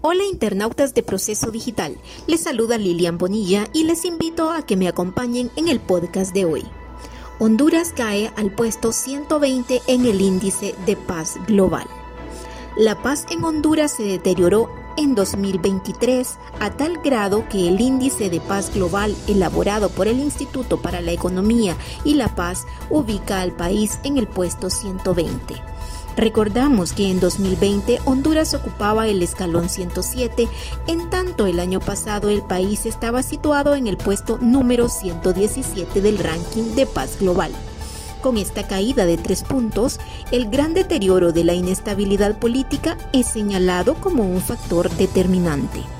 Hola internautas de Proceso Digital, les saluda Lilian Bonilla y les invito a que me acompañen en el podcast de hoy. Honduras cae al puesto 120 en el índice de paz global. La paz en Honduras se deterioró en 2023 a tal grado que el índice de paz global elaborado por el Instituto para la Economía y la Paz ubica al país en el puesto 120. Recordamos que en 2020 Honduras ocupaba el escalón 107, en tanto el año pasado el país estaba situado en el puesto número 117 del ranking de paz global. Con esta caída de tres puntos, el gran deterioro de la inestabilidad política es señalado como un factor determinante.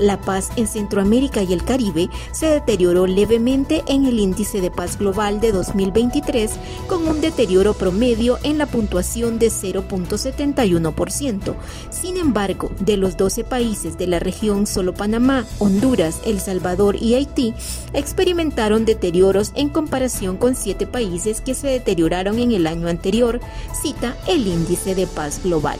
La paz en Centroamérica y el Caribe se deterioró levemente en el índice de paz global de 2023 con un deterioro promedio en la puntuación de 0.71%. Sin embargo, de los 12 países de la región, solo Panamá, Honduras, El Salvador y Haití experimentaron deterioros en comparación con 7 países que se deterioraron en el año anterior, cita el índice de paz global.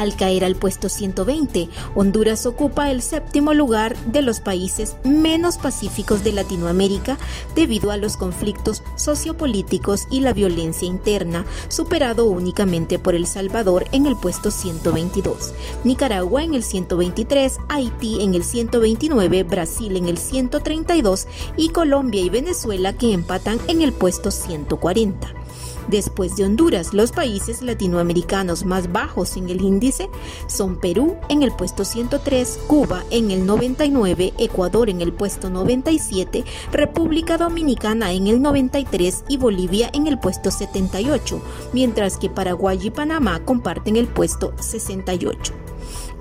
Al caer al puesto 120, Honduras ocupa el séptimo lugar de los países menos pacíficos de Latinoamérica debido a los conflictos sociopolíticos y la violencia interna, superado únicamente por El Salvador en el puesto 122, Nicaragua en el 123, Haití en el 129, Brasil en el 132 y Colombia y Venezuela que empatan en el puesto 140. Después de Honduras, los países latinoamericanos más bajos en el índice son Perú en el puesto 103, Cuba en el 99, Ecuador en el puesto 97, República Dominicana en el 93 y Bolivia en el puesto 78, mientras que Paraguay y Panamá comparten el puesto 68.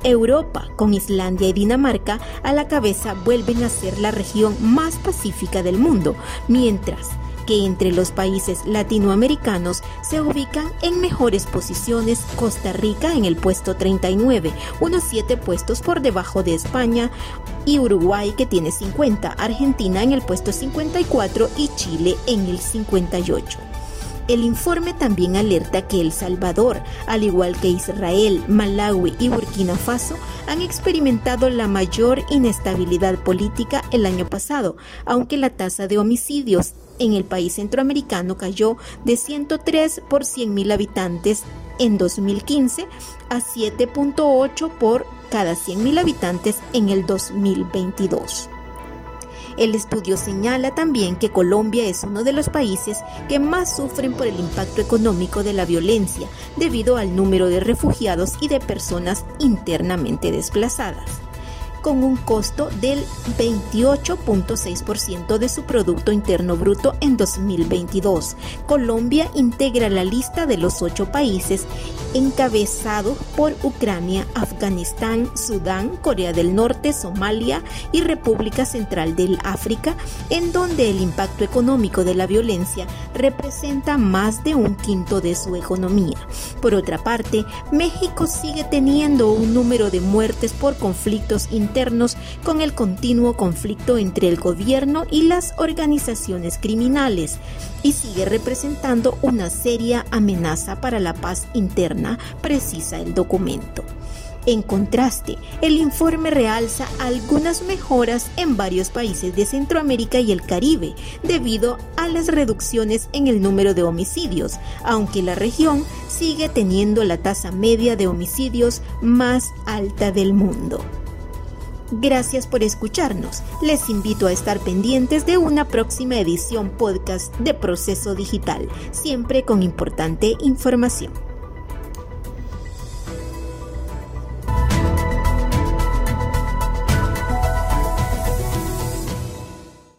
Europa, con Islandia y Dinamarca a la cabeza, vuelven a ser la región más pacífica del mundo, mientras que entre los países latinoamericanos se ubican en mejores posiciones Costa Rica en el puesto 39, unos 7 puestos por debajo de España, y Uruguay que tiene 50, Argentina en el puesto 54 y Chile en el 58. El informe también alerta que El Salvador, al igual que Israel, Malawi y Burkina Faso, han experimentado la mayor inestabilidad política el año pasado, aunque la tasa de homicidios en el país centroamericano cayó de 103 por 100.000 habitantes en 2015 a 7.8 por cada 100.000 habitantes en el 2022. El estudio señala también que Colombia es uno de los países que más sufren por el impacto económico de la violencia debido al número de refugiados y de personas internamente desplazadas con un costo del 28.6% de su Producto Interno Bruto en 2022. Colombia integra la lista de los ocho países encabezados por Ucrania, Afganistán, Sudán, Corea del Norte, Somalia y República Central del África, en donde el impacto económico de la violencia representa más de un quinto de su economía. Por otra parte, México sigue teniendo un número de muertes por conflictos internos internos con el continuo conflicto entre el gobierno y las organizaciones criminales y sigue representando una seria amenaza para la paz interna, precisa el documento. En contraste, el informe realza algunas mejoras en varios países de Centroamérica y el Caribe debido a las reducciones en el número de homicidios, aunque la región sigue teniendo la tasa media de homicidios más alta del mundo. Gracias por escucharnos. Les invito a estar pendientes de una próxima edición podcast de Proceso Digital, siempre con importante información.